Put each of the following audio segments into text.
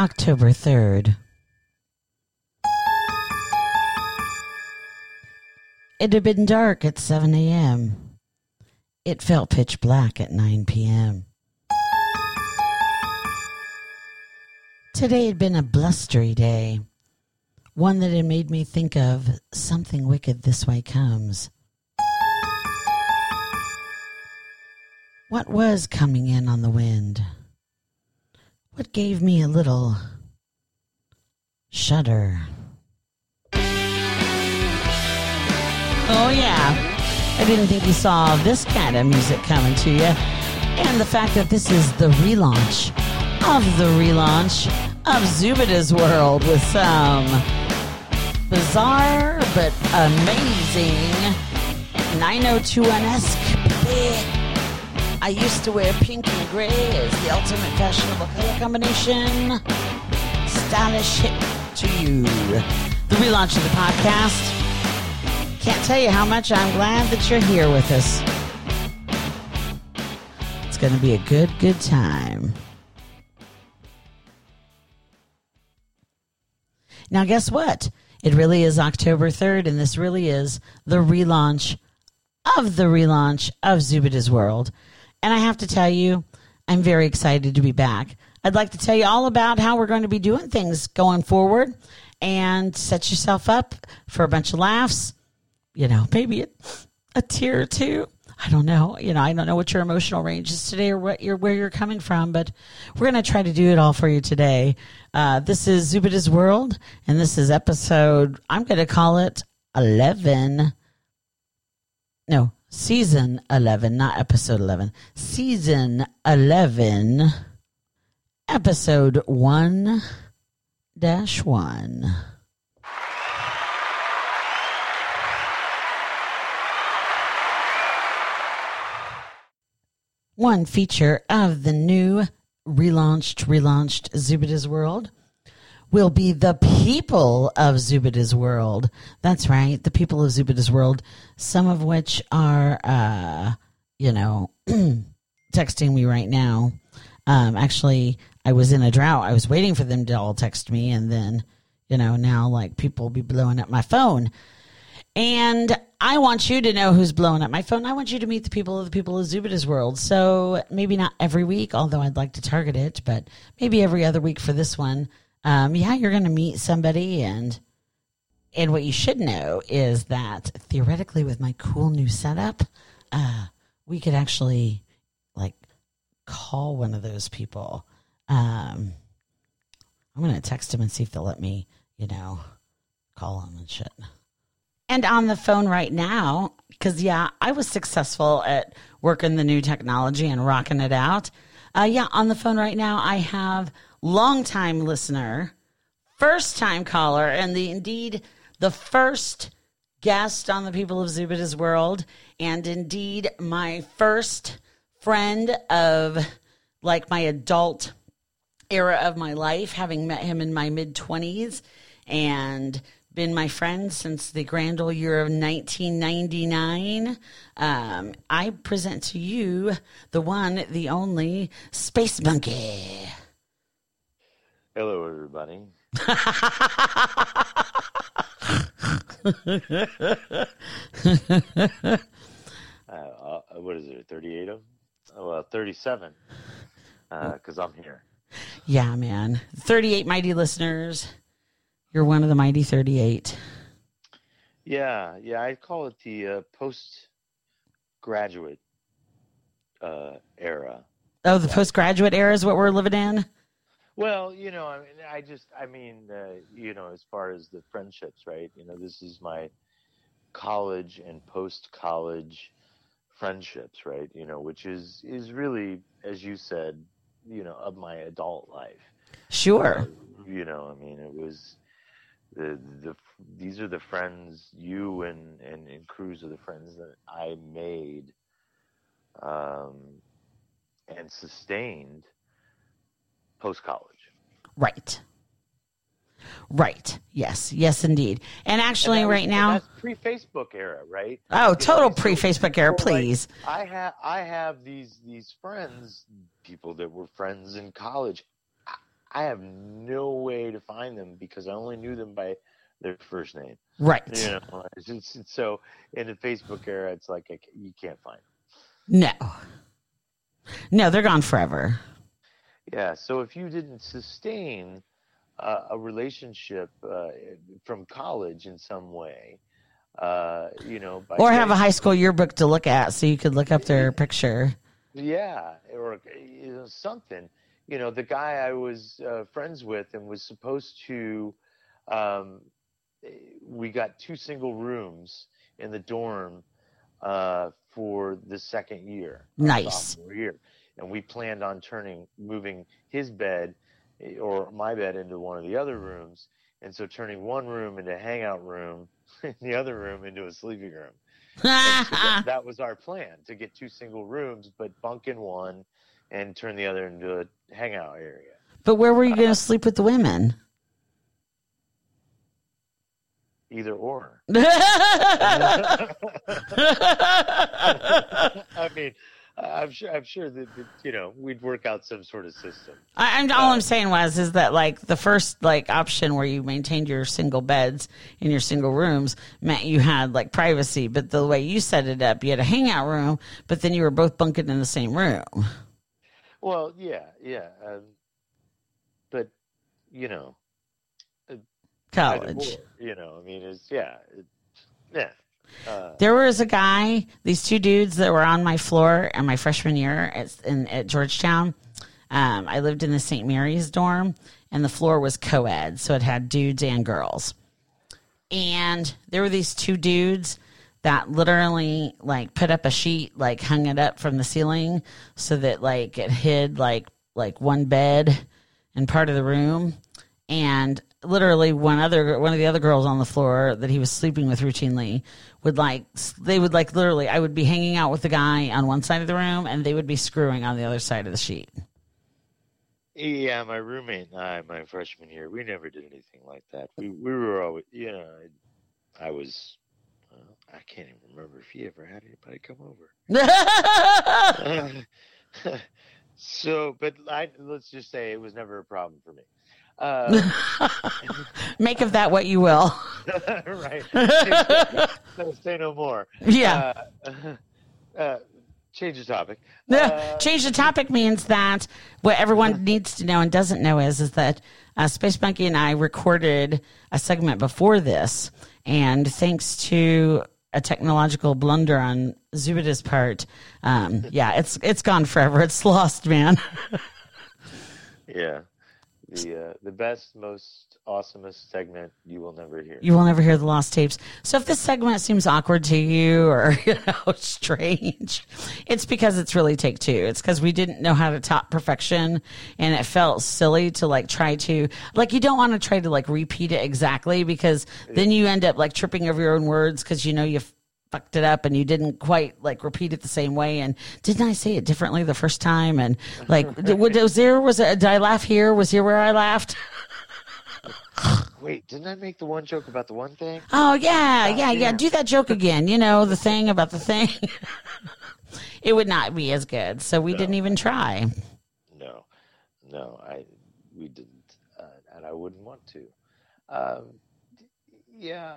October 3rd. It had been dark at 7 a.m. It felt pitch black at 9 p.m. Today had been a blustery day, one that had made me think of something wicked this way comes. What was coming in on the wind? What gave me a little shudder? Oh, yeah. I didn't think you saw this kind of music coming to you. And the fact that this is the relaunch of the relaunch of Zubita's World with some bizarre but amazing 90210 esque I used to wear pink and gray as the ultimate fashionable color combination. Stylish hit to you. The relaunch of the podcast. Can't tell you how much I'm glad that you're here with us. It's going to be a good, good time. Now, guess what? It really is October 3rd, and this really is the relaunch of the relaunch of Zubita's World. And I have to tell you, I'm very excited to be back. I'd like to tell you all about how we're going to be doing things going forward and set yourself up for a bunch of laughs. You know, maybe a, a tear or two. I don't know. You know, I don't know what your emotional range is today or what you're where you're coming from, but we're going to try to do it all for you today. Uh, this is Zubita's World, and this is episode. I'm going to call it eleven. No, season 11, not episode 11, season 11, episode 1 dash 1. One feature of the new relaunched, relaunched Zubita's World will be the people of Zubita's world. That's right, the people of Zubita's world, some of which are, uh, you know, texting me right now. Um, actually, I was in a drought. I was waiting for them to all text me, and then, you know, now like people will be blowing up my phone. And I want you to know who's blowing up my phone. I want you to meet the people of the people of Zubita's world. So maybe not every week, although I'd like to target it, but maybe every other week for this one um, yeah, you're going to meet somebody, and and what you should know is that theoretically, with my cool new setup, uh, we could actually like call one of those people. Um, I'm going to text them and see if they'll let me, you know, call them and shit. And on the phone right now, because yeah, I was successful at working the new technology and rocking it out. Uh, yeah, on the phone right now, I have longtime listener, first time caller, and the indeed the first guest on the People of Zubita's World, and indeed my first friend of like my adult era of my life, having met him in my mid 20s and been my friend since the grand old year of 1999. Um, I present to you the one, the only Space Monkey. Hello, everybody. uh, uh, what is it? Thirty-eight of? Oh, well, thirty-seven. Because uh, I'm here. Yeah, man. Thirty-eight mighty listeners. You're one of the mighty thirty-eight. Yeah, yeah. I call it the uh, postgraduate uh, era. Oh, the postgraduate era is what we're living in. Well, you know, I mean, I just, I mean, uh, you know, as far as the friendships, right? You know, this is my college and post-college friendships, right? You know, which is is really, as you said, you know, of my adult life. Sure. Uh, you know, I mean, it was the the these are the friends you and and and Cruz are the friends that I made, um, and sustained post college. Right. Right. Yes. Yes, indeed. And actually, and right now, that's pre Facebook era, right? Oh, total pre Facebook era, please. Like, I have I have these these friends, people that were friends in college. I have no way to find them because I only knew them by their first name. Right. You know, it's, it's, it's so in the Facebook era, it's like I you can't find them. No. No, they're gone forever. Yeah. So if you didn't sustain uh, a relationship uh, from college in some way, uh, you know, by Or have a high school yearbook to look at so you could look up their picture. Yeah, or you know, something. You know, the guy I was uh, friends with and was supposed to. Um, we got two single rooms in the dorm uh, for the second year. Nice. sophomore year, and we planned on turning, moving his bed eh, or my bed into one of the other rooms, and so turning one room into a hangout room, and the other room into a sleeping room. So that, that was our plan to get two single rooms, but bunk in one and turn the other into a hangout area. but where were you going to sleep with the women? Either or. I mean, I'm sure. I'm sure that, that you know we'd work out some sort of system. I, I'm all I'm saying was is that like the first like option where you maintained your single beds in your single rooms meant you had like privacy, but the way you set it up, you had a hangout room, but then you were both bunking in the same room. Well, yeah, yeah, um, but you know, College. or, you know, I mean, it's yeah, it, yeah. Uh, There was a guy, these two dudes that were on my floor in my freshman year at, in, at Georgetown. Um, I lived in the St. Mary's dorm, and the floor was co ed, so it had dudes and girls. And there were these two dudes that literally like put up a sheet, like hung it up from the ceiling so that like it hid like like one bed and part of the room. And literally one other one of the other girls on the floor that he was sleeping with routinely would like they would like literally I would be hanging out with the guy on one side of the room and they would be screwing on the other side of the sheet. Yeah, my roommate and I, my freshman year, we never did anything like that. We we were always, you know, I, I was, well, I can't even remember if he ever had anybody come over. so, but I, let's just say it was never a problem for me. Uh, Make of that what you will. right. Say no more. Yeah. Uh, uh, change the topic. Yeah, Uh, change the topic means that what everyone needs to know and doesn't know is is that uh, Space Monkey and I recorded a segment before this, and thanks to a technological blunder on Zubita's part, um, yeah, it's it's gone forever. It's lost, man. yeah. The uh, the best, most awesomest segment you will never hear. You will never hear the lost tapes. So if this segment seems awkward to you or you know strange, it's because it's really take two. It's because we didn't know how to top perfection, and it felt silly to like try to like you don't want to try to like repeat it exactly because then you end up like tripping over your own words because you know you fucked it up and you didn't quite like repeat it the same way and didn't I say it differently the first time and like was there was it, did I laugh here was here where I laughed Wait, didn't I make the one joke about the one thing? Oh yeah, yeah, yeah. damn. Do that joke again. You know the thing about the thing. it would not be as good, so we didn't even try. No, no, I we didn't, uh, and I wouldn't want to. Um, yeah,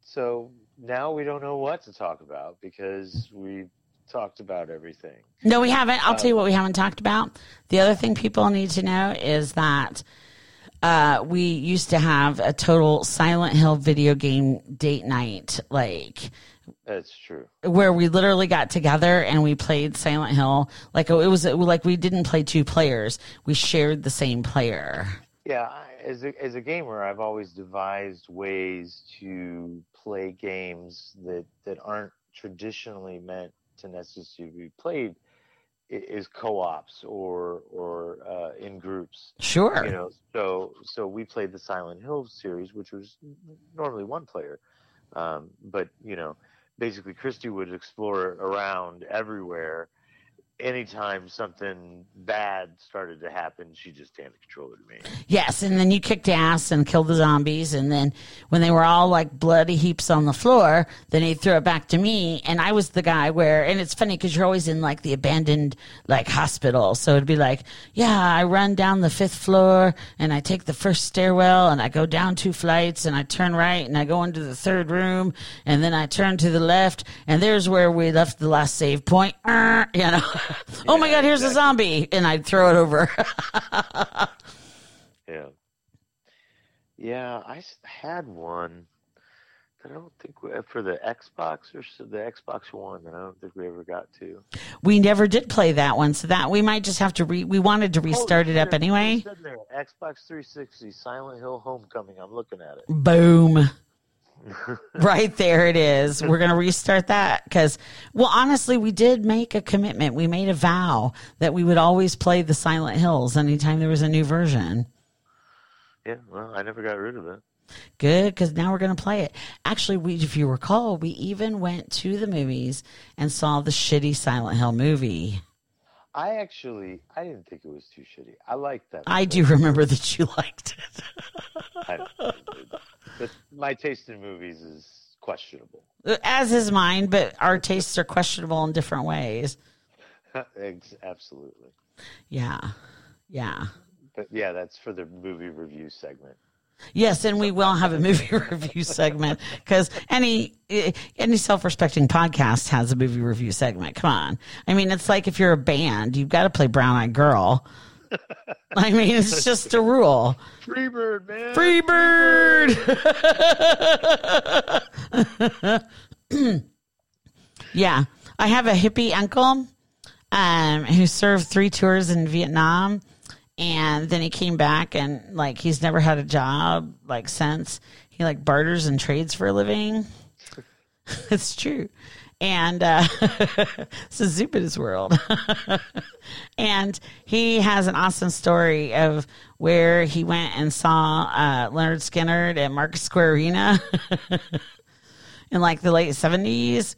so now we don't know what to talk about because we talked about everything. No, we haven't. I'll tell you what we haven't talked about. The other thing people need to know is that uh, we used to have a total Silent Hill video game date night, like That's true. where we literally got together and we played Silent Hill. Like it was like we didn't play two players; we shared the same player. Yeah, I, as a as a gamer, I've always devised ways to play games that that aren't traditionally meant to necessarily be played is co-ops or or uh, in groups. Sure. You know, so so we played the Silent Hill series, which was normally one player, um, but you know, basically Christy would explore around everywhere anytime something bad started to happen, she just handed controller to me. Yes, and then you kicked ass and killed the zombies, and then when they were all like bloody heaps on the floor, then he'd throw it back to me, and I was the guy where, and it's funny because you're always in like the abandoned like hospital, so it'd be like, yeah, I run down the fifth floor, and I take the first stairwell, and I go down two flights, and I turn right, and I go into the third room, and then I turn to the left, and there's where we left the last save point, you know. oh my God, here's a zombie, and I'd throw it over. Yeah. Yeah, I had one that I don't think we, uh, for the Xbox or s- the Xbox One I don't think we ever got to. we never did play that one, so that we might just have to re. We wanted to restart it up there- anyway. there, Xbox 360, Silent Hill Homecoming. I'm looking at it. Boom. right there it is. We're going to restart that because, well, honestly, we did make a commitment. We made a vow that we would always play the Silent Hills anytime there was a new version. Yeah, well, I never got rid of it. Good, because now we're going to play it. Actually, we, if you recall, we even went to the movies and saw the shitty Silent Hill movie. I actually, I didn't think it was too shitty. I liked that. I do remember that you liked it. I, but my taste in movies is questionable. As is mine, but our tastes are questionable in different ways. Absolutely. Yeah. Yeah. But yeah, that's for the movie review segment. Yes, and we will have a movie review segment because any any self respecting podcast has a movie review segment. Come on, I mean it's like if you're a band, you've got to play Brown Eyed Girl. I mean it's just a rule. Freebird, man. Freebird. yeah, I have a hippie uncle um, who served three tours in Vietnam, and then he came back and like he's never had a job like since. He like barters and trades for a living. it's true. And uh, it's a Zubid's world. and he has an awesome story of where he went and saw uh, Lynyrd Skynyrd at Market Square Arena in like the late 70s.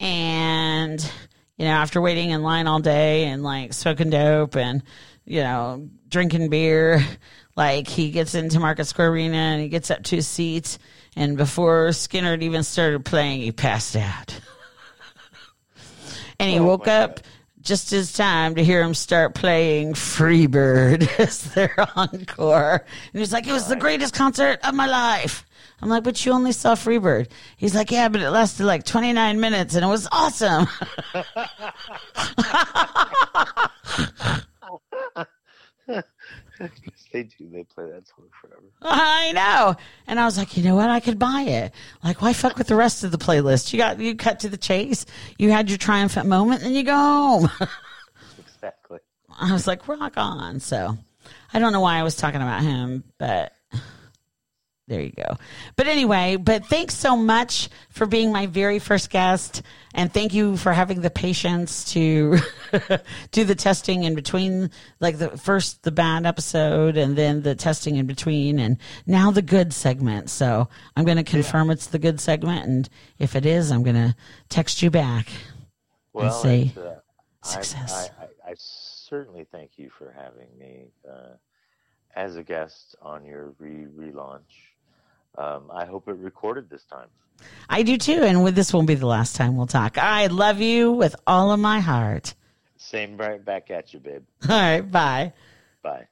And, you know, after waiting in line all day and like smoking dope and, you know, drinking beer, like he gets into Market Square Arena and he gets up to his seat. And before Skynyrd had even started playing, he passed out. and he Oh, woke up God. just as time to hear him start playing Freebird as their encore. And he's like, it was the greatest concert of my life. I'm like, but you only saw Freebird. He's like, yeah, but it lasted like 29 minutes and it was awesome. They do. They play that song forever. I know. And I was like, you know what? I could buy it. Like, why fuck with the rest of the playlist? You got, you cut to the chase. You had your triumphant moment and you go home. Exactly. I was like, rock on. So I don't know why I was talking about him, but there you go. But anyway, but thanks so much for being my very first guest. And thank you for having the patience to do the testing in between, like the first, the bad episode and then the testing in between and now the good segment. So I'm going to confirm it's the good segment. And if it is, I'm going to text you back. Well, say uh, success. I, I, I, I certainly thank you for having me uh, as a guest on your re relaunch. Um, I hope it recorded this time. I do too, and this won't be the last time we'll talk. I love you with all of my heart. Same right back at you, babe. All right, bye. Bye.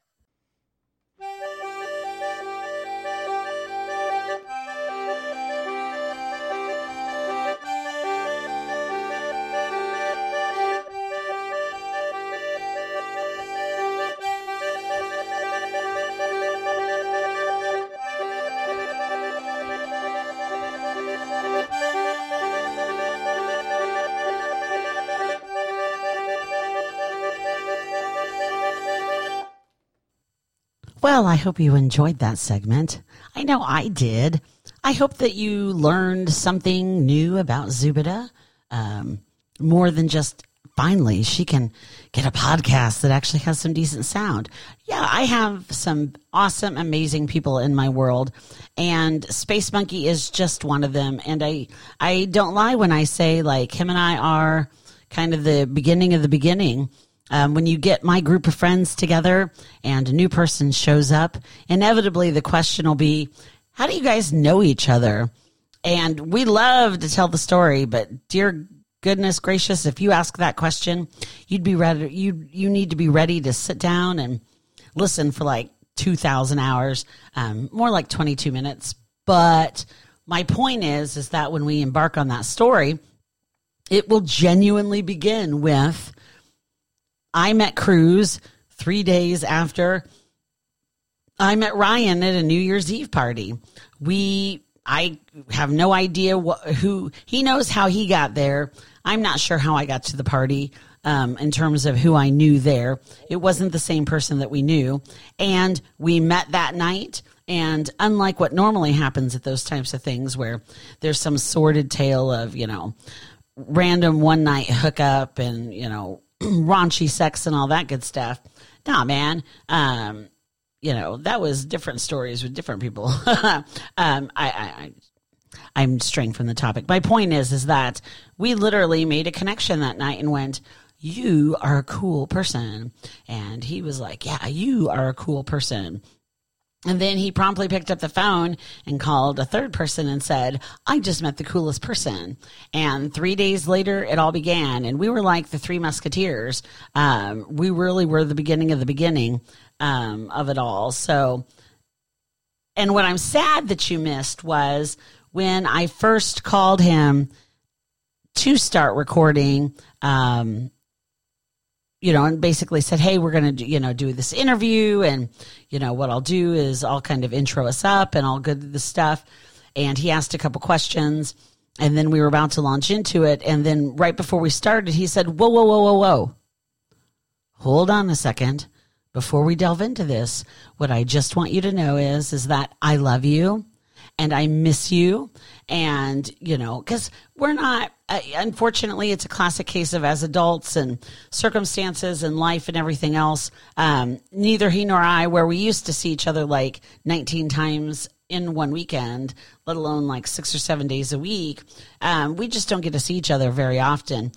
Well, I hope you enjoyed that segment. I know I did. I hope that you learned something new about Zubida. Um, more than just finally she can get a podcast that actually has some decent sound. Yeah, I have some awesome, amazing people in my world, and Space Monkey is just one of them. And I, I don't lie when I say like him and I are kind of the beginning of the beginning. Um, when you get my group of friends together and a new person shows up, inevitably the question will be, how do you guys know each other? And we love to tell the story, but dear goodness gracious, if you ask that question, you'd be ready. You you need to be ready to sit down and listen for like two thousand hours, um, more like twenty two minutes. But my point is, is that when we embark on that story, it will genuinely begin with I met Cruz three days after I met Ryan at a New Year's Eve party. We, I have no idea who, he knows how he got there. I'm not sure how I got to the party. Um, in terms of who I knew there, it wasn't the same person that we knew. And we met that night. And unlike what normally happens at those types of things where there's some sordid tale of, you know, random one night hookup and, you know, raunchy sex and all that good stuff. Nah, man. Um, you know, that was different stories with different people. um, I, I, I, am straying from the topic. My point is, is that we literally made a connection that night and went, you are a cool person. And he was like, yeah, you are a cool person. And then he promptly picked up the phone and called a third person and said, I just met the coolest person. And three days later, it all began. And we were like the three musketeers. Um, we really were the beginning of the beginning um, of it all. So, and what I'm sad that you missed was when I first called him to start recording. Um, you know, and basically said, "Hey, we're going to, you know, do this interview, and you know, what I'll do is I'll kind of intro us up, and I'll go through the stuff." And he asked a couple questions, and then we were about to launch into it, and then right before we started, he said, "Whoa, whoa, whoa, whoa, whoa, hold on a second before we delve into this, what I just want you to know is, is that I love you and I miss you. And, you know, cause we're not, unfortunately, it's a classic case of as adults and circumstances and life and everything else. Um, neither he nor I, where we used to see each other like 19 times in one weekend, let alone like six or seven days a week. Um, we just don't get to see each other very often.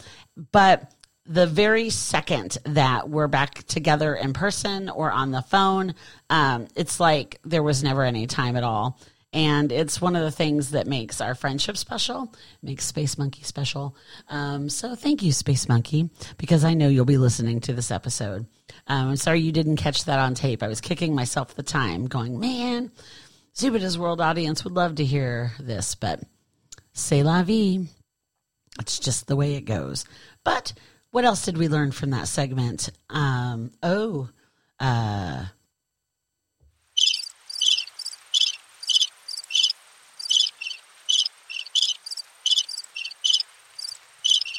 But the very second that we're back together in person or on the phone, um, it's like there was never any time at all. And it's one of the things that makes our friendship special, makes Space Monkey special. Um, so thank you, Space Monkey, because I know you'll be listening to this episode. Um, I'm sorry you didn't catch that on tape. I was kicking myself the time, going, man, Zubita's World audience would love to hear this, but c'est la vie. It's just the way it goes. But what else did we learn from that segment? Um, oh, uh,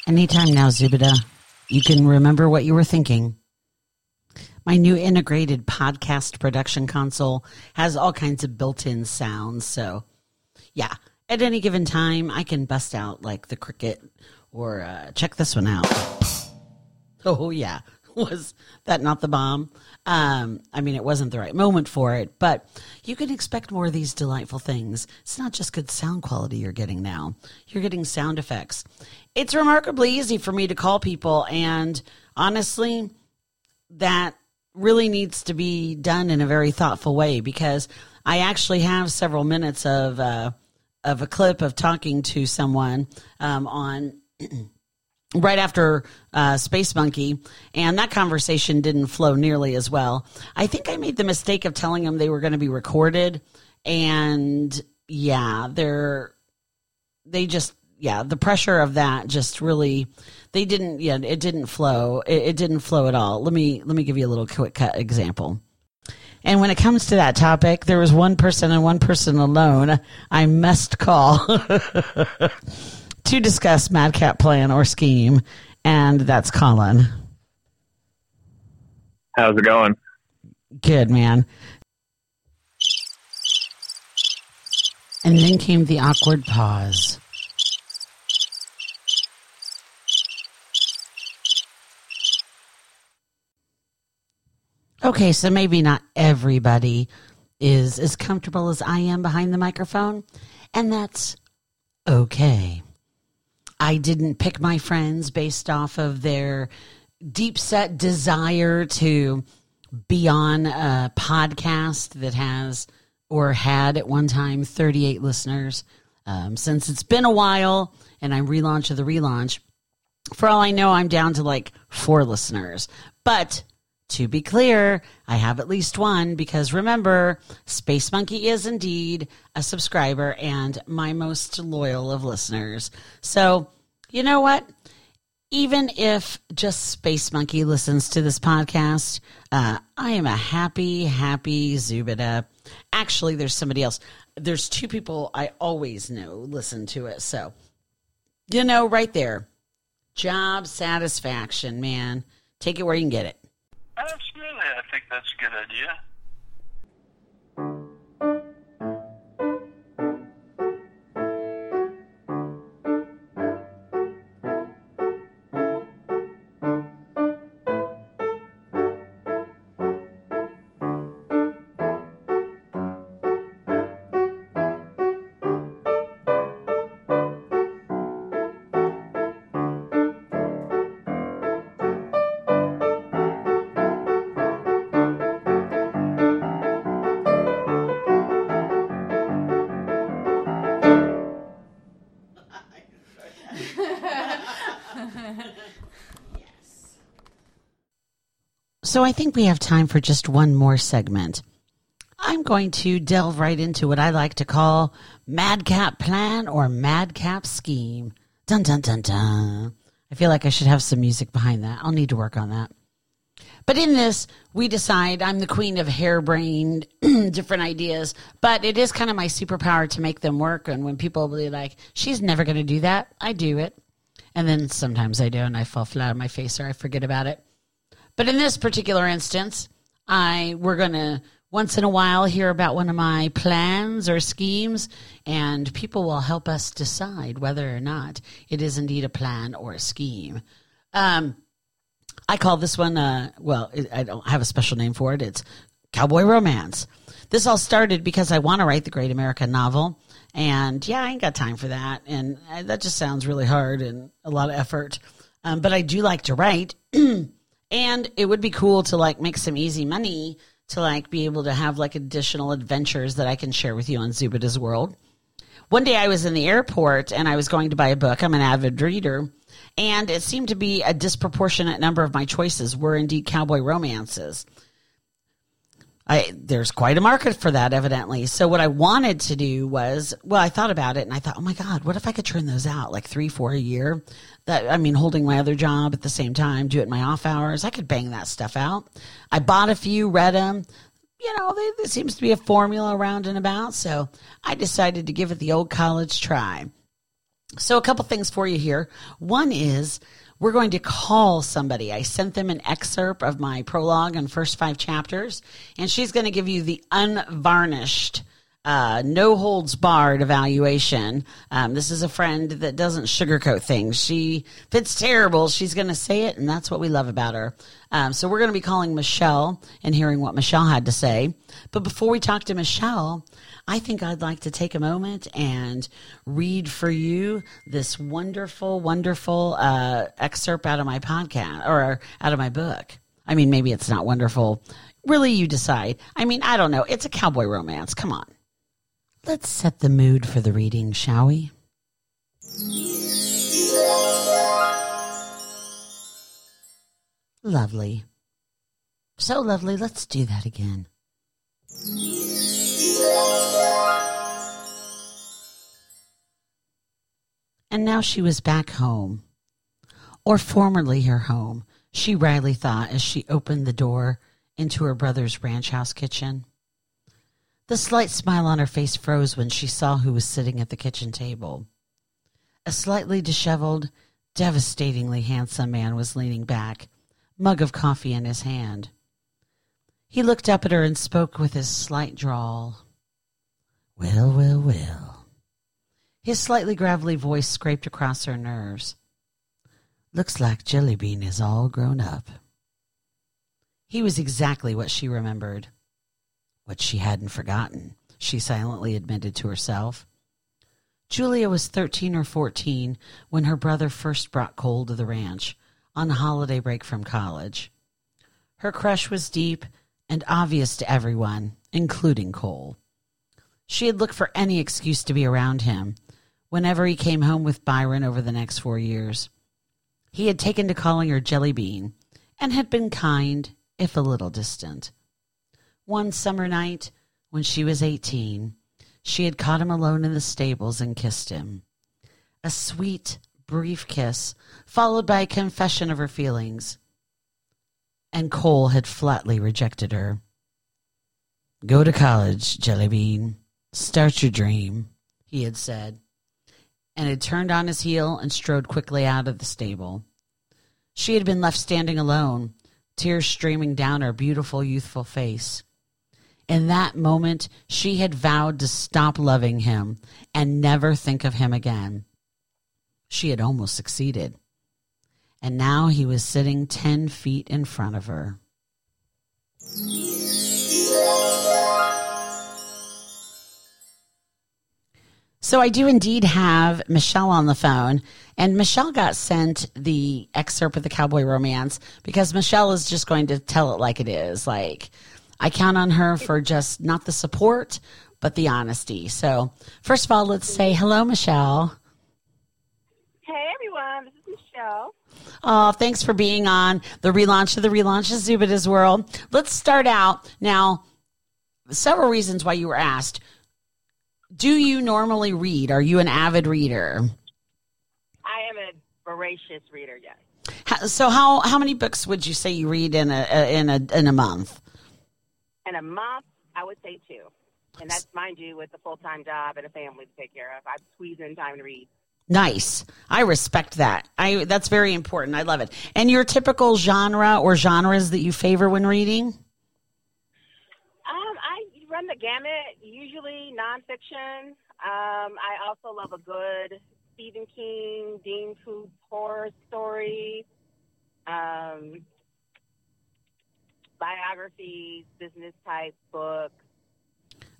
anytime now, Zubida, you can remember what you were thinking. My new integrated podcast production console has all kinds of built in sounds. So, yeah, at any given time, I can bust out like the cricket or uh, check this one out. Oh yeah, was that not the bomb? Um, I mean, it wasn't the right moment for it, but you can expect more of these delightful things. It's not just good sound quality you're getting now; you're getting sound effects. It's remarkably easy for me to call people, and honestly, that really needs to be done in a very thoughtful way because I actually have several minutes of uh, of a clip of talking to someone um, on. right after uh, Space Monkey, and that conversation didn't flow nearly as well. I think I made the mistake of telling them they were going to be recorded, and yeah, they're they just yeah the pressure of that just really they didn't yeah it didn't flow it, it didn't flow at all. Let me let me give you a little quick cut example. And when it comes to that topic, there was one person and one person alone I must call. to discuss Madcap plan or scheme, and that's Colin. How's it going? Good, man. And then came the awkward pause. Okay, so maybe not everybody is as comfortable as I am behind the microphone, and that's okay. I didn't pick my friends based off of their deep set desire to be on a podcast that has or had at one time 38 listeners. Um, since it's been a while and I'm relaunch of the relaunch, for all I know, I'm down to like four listeners. But to be clear, I have at least one because remember, Space Monkey is indeed a subscriber and my most loyal of listeners. So, you know what? Even if just Space Monkey listens to this podcast, uh, I am a happy, happy Zubida. Actually, there's somebody else. There's two people I always know listen to it. So, you know, right there, job satisfaction, man. Take it where you can get it. Absolutely, I think that's a good idea. So I think we have time for just one more segment. I'm going to delve right into what I like to call madcap plan or madcap scheme. Dun dun dun dun. I feel like I should have some music behind that. I'll need to work on that. But in this, we decide I'm the queen of harebrained different ideas, but it is kind of my superpower to make them work. And when people be like, she's never going to do that, I do it. And then sometimes I do, and I fall flat on my face or I forget about it. But in this particular instance, I we're going to once in a while hear about one of my plans or schemes, and people will help us decide whether or not it is indeed a plan or a scheme. Um, I call this one, uh, well, I don't have a special name for it. It's cowboy romance. This all started because I want to write the Great American novel. And yeah, I ain't got time for that. And uh, that just sounds really hard and a lot of effort. Um, but I do like to write. it would be cool to like make some easy money to like be able to have like additional adventures that I can share with you on Zubida's World. One day I was in the airport and I was going to buy a book. I'm an avid reader. And it seemed to be a disproportionate number of my choices were indeed cowboy romances. I, there's quite a market for that, evidently. So what I wanted to do was, well, I thought about it and I thought, oh my God, what if I could turn those out like three, four a year? That, I mean, holding my other job at the same time, do it in my off hours. I could bang that stuff out. I bought a few, read them. You know, there, there seems to be a formula around and about. So I decided to give it the old college try. So a couple things for you here. One is, we're going to call somebody. I sent them an excerpt of my prologue and first five chapters, and she's going to give you the unvarnished, uh, no holds barred evaluation. Um, this is a friend that doesn't sugarcoat things. She, if it's terrible, she's going to say it, and that's what we love about her. Um, so we're going to be calling Michelle and hearing what Michelle had to say. But before we talk to Michelle, I think I'd like to take a moment and read for you this wonderful, wonderful uh, excerpt out of my podcast or out of my book. I mean, maybe it's not wonderful. Really, you decide. I mean, I don't know. It's a cowboy romance. Come on. Let's set the mood for the reading, shall we? Lovely. So lovely. Let's do that again. And now she was back home, or formerly her home, she Riley thought as she opened the door into her brother's ranch house kitchen. The slight smile on her face froze when she saw who was sitting at the kitchen table. A slightly disheveled, devastatingly handsome man was leaning back, mug of coffee in his hand. He looked up at her and spoke with his slight drawl. Well, well, well. His slightly gravelly voice scraped across her nerves. Looks like Jellybean is all grown up. He was exactly what she remembered. What she hadn't forgotten, she silently admitted to herself. Julia was 13 or 14 when her brother first brought Cole to the ranch on a holiday break from college. Her crush was deep and obvious to everyone, including Cole. She had looked for any excuse to be around him whenever he came home with Byron over the next four years. He had taken to calling her Jelly Bean and had been kind, if a little distant. One summer night, when she was 18, she had caught him alone in the stables and kissed him. A sweet, brief kiss, followed by a confession of her feelings. And Cole had flatly rejected her. Go to college, Jellybean. Start your dream, he had said, and had turned on his heel and strode quickly out of the stable. She had been left standing alone, tears streaming down her beautiful, youthful face. In that moment, she had vowed to stop loving him and never think of him again. She had almost succeeded. And now he was sitting 10 feet in front of her. So I do indeed have Michelle on the phone, and Michelle got sent the excerpt of the Cowboy Romance because Michelle is just going to tell it like it is. Like I count on her for just not the support, but the honesty. So first of all, let's say hello, Michelle. Hey everyone, this is Michelle. Oh, thanks for being on the relaunch of the relaunch of Zubita's World. Let's start out now. Several reasons why you were asked. Do you normally read? Are you an avid reader? I am a voracious reader, yes. How- So how how many books would you say you read in a in a in a month? In a month, I would say two. And that's mind you with a full time job and a family to take care of. I squeeze in time to read. Nice. I respect that. I that's very important. I love it. And your typical genre or genres that you favor when reading? The gamut, usually nonfiction. Um, I also love a good Stephen King, Dean Koontz horror story, um, biographies, business type books.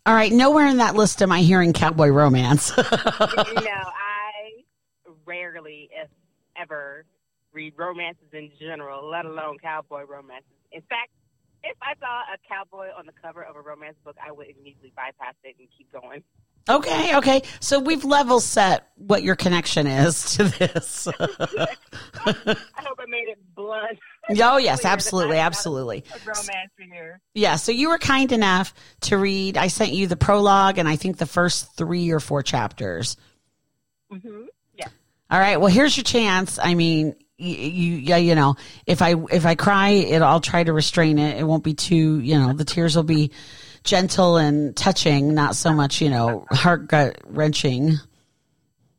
All right, nowhere in that list am I hearing cowboy romance. you know, I rarely, if ever, read romances in general, let alone cowboy romances. In fact, if I saw a cowboy on the cover of a romance book, I would immediately bypass it and keep going. okay, okay. So we've level set what your connection is to this. I hope I made it blunt. oh yes, absolutely, absolutely. Romance reader. Yeah, so you were kind enough to read. I sent you the prologue and I think the first 3 or 4 chapters. Mm-hmm. Yeah. All right. Well, here's your chance. I mean, you, you, yeah, you know, if I if I cry, it, I'll try to restrain it. It won't be too, you know, the tears will be gentle and touching, not so much, you know, heart gut wrenching.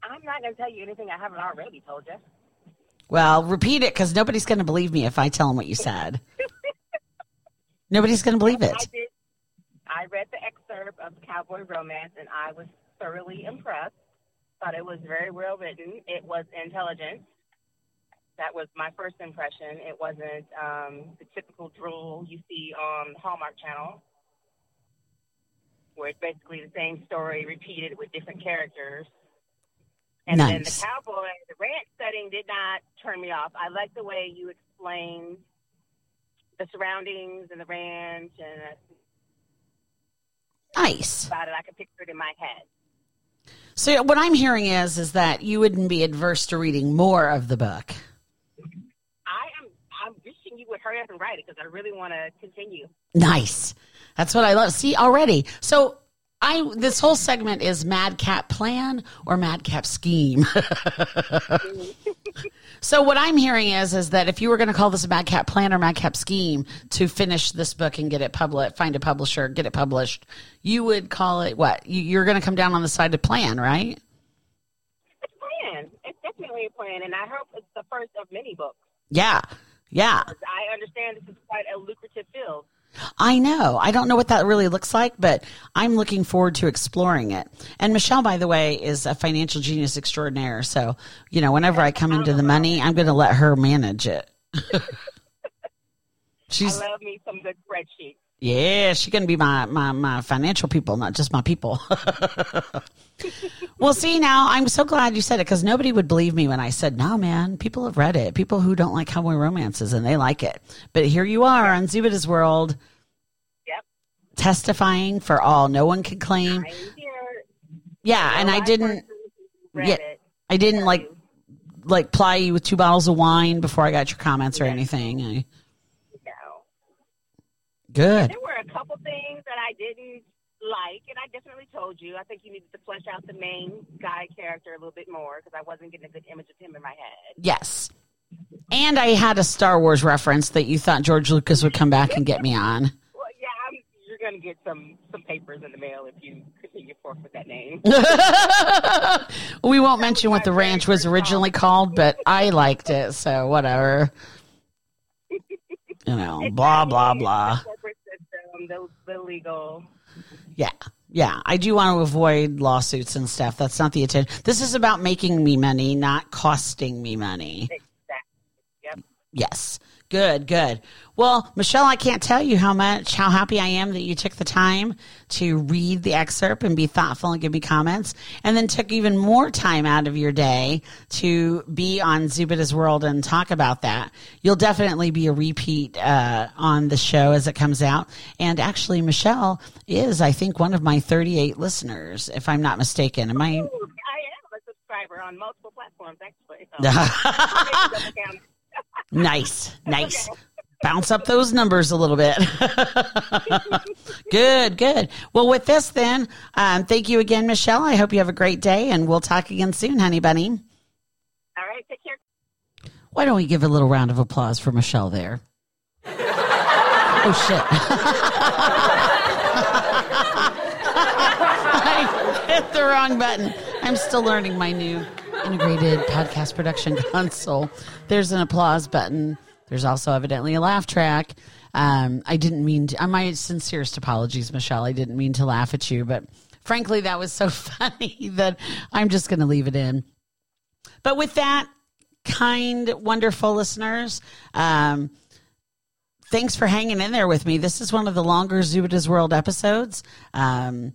I'm not going to tell you anything I haven't already told you. Well, repeat it because nobody's going to believe me if I tell them what you said. nobody's going to believe it. I did. I read the excerpt of Cowboy Romance, and I was thoroughly impressed. Thought it was very well written. It was intelligent. That was my first impression. It wasn't um, the typical drool you see on the Hallmark Channel, where it's basically the same story repeated with different characters. And then the cowboy, the ranch setting did not turn me off. I like the way you explained the surroundings and the ranch and uh, Nice. about it. I could picture it in my head. So what I'm hearing is is that you wouldn't be adverse to reading more of the book. I am. I'm wishing you would hurry up and write it because I really want to continue. Nice. That's what I love. See already. So I this whole segment is Madcap plan or Madcap scheme. so what I'm hearing is is that if you were going to call this a Madcap plan or Madcap scheme to finish this book and get it public, find a publisher, get it published, you would call it what? You, you're going to come down on the side of plan, right? It's plan. It's definitely a plan, and I hope it's the first of many books. Yeah. Yeah. I understand this is quite a lucrative field. I know. I don't know what that really looks like, but I'm looking forward to exploring it. And Michelle, by the way, is a financial genius extraordinaire. So, you know, whenever I come into the money, I'm going to let her manage it. She's, I love me some good spreadsheets. Yeah, she's going to be my, my, my financial people, not just my people. Well, see, now I'm so glad you said it because nobody would believe me when I said, no, man, people have read it. People who don't like cowboy romances and they like it. But here you are on Zubita's World Yep. testifying for all. No one can claim. Yeah, and I didn't, Read yeah, it. I didn't like, like ply you with two bottles of wine before I got your comments or anything. I, No. Good. There were a couple things that I didn't like, and I definitely told you. I think you needed to flesh out the main guy character a little bit more because I wasn't getting a good image of him in my head. Yes. And I had a Star Wars reference that you thought George Lucas would come back and get me on. Well, yeah, I'm, you're going to get some some papers in the mail if you continue forth with that name. we won't mention what the ranch was originally called, but I liked it, so whatever. You know, blah blah blah. The corporate the, the legal. Yeah. Yeah, I do want to avoid lawsuits and stuff. That's not the intent. This is about making me money, not costing me money. Exactly. Yep. Yes. Good, good. Well, Michelle, I can't tell you how much, how happy I am that you took the time to read the excerpt and be thoughtful and give me comments, and then took even more time out of your day to be on Zubita's World and talk about that. You'll definitely be a repeat uh, on the show as it comes out. And actually, Michelle is, I think, one of my 38 listeners, if I'm not mistaken. Am I? I am a subscriber on multiple platforms, actually. So, I'll make a double count. Nice, nice. Bounce up those numbers a little bit. good, good. Well, with this, then, um, thank you again, Michelle. I hope you have a great day, and we'll talk again soon, honey bunny. All right, take care. Why don't we give a little round of applause for Michelle there? oh, shit. I hit the wrong button. I'm still learning my new integrated podcast production console. There's an applause button. There's also evidently a laugh track. Um, I didn't mean to, uh, my sincerest apologies, Michelle. I didn't mean to laugh at you, but frankly, that was so funny that I'm just going to leave it in. But with that, kind, wonderful listeners, um, thanks for hanging in there with me. This is one of the longer Zubita's World episodes. Um,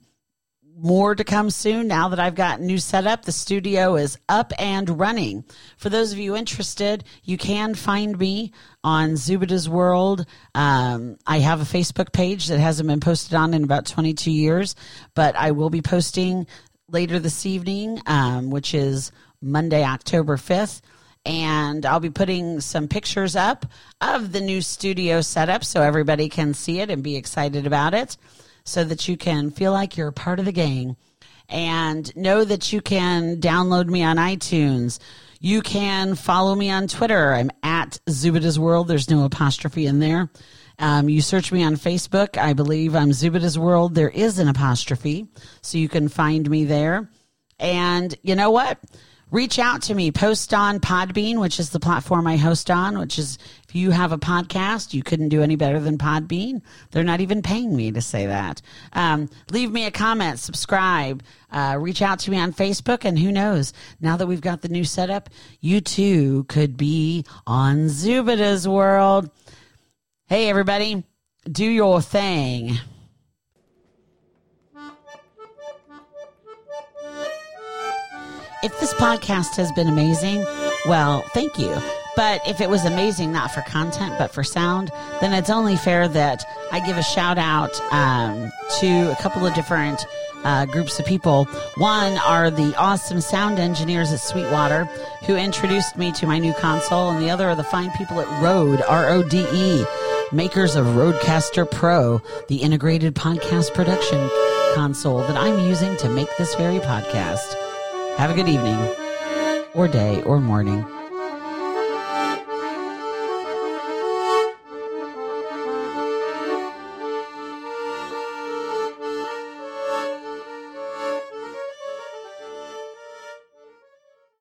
more to come soon now that I've got new setup. The studio is up and running. For those of you interested, you can find me on Zubita's World. Um, I have a Facebook page that hasn't been posted on in about 22 years, but I will be posting later this evening, um, which is Monday, October 5th and I'll be putting some pictures up of the new studio setup so everybody can see it and be excited about it so that you can feel like you're a part of the gang and know that you can download me on iTunes. You can follow me on Twitter. I'm at Zubita's World. There's no apostrophe in there. Um, you search me on Facebook. I believe I'm Zubita's World. There is an apostrophe, so you can find me there. And you know what? reach out to me. Post on Podbean, which is the platform I host on, which is if you have a podcast, you couldn't do any better than Podbean. They're not even paying me to say that. Um, leave me a comment, subscribe, uh, reach out to me on Facebook, and who knows, now that we've got the new setup, you too could be on Zubita's World. Hey, everybody, do your thing. if this podcast has been amazing, well, thank you. But if it was amazing, not for content, but for sound, then it's only fair that I give a shout out um, to a couple of different uh, groups of people. One are the awesome sound engineers at Sweetwater who introduced me to my new console, and the other are the fine people at Rode, R O D E, makers of Rodecaster Pro, the integrated podcast production console that I'm using to make this very podcast. Have a good evening, or day, or morning.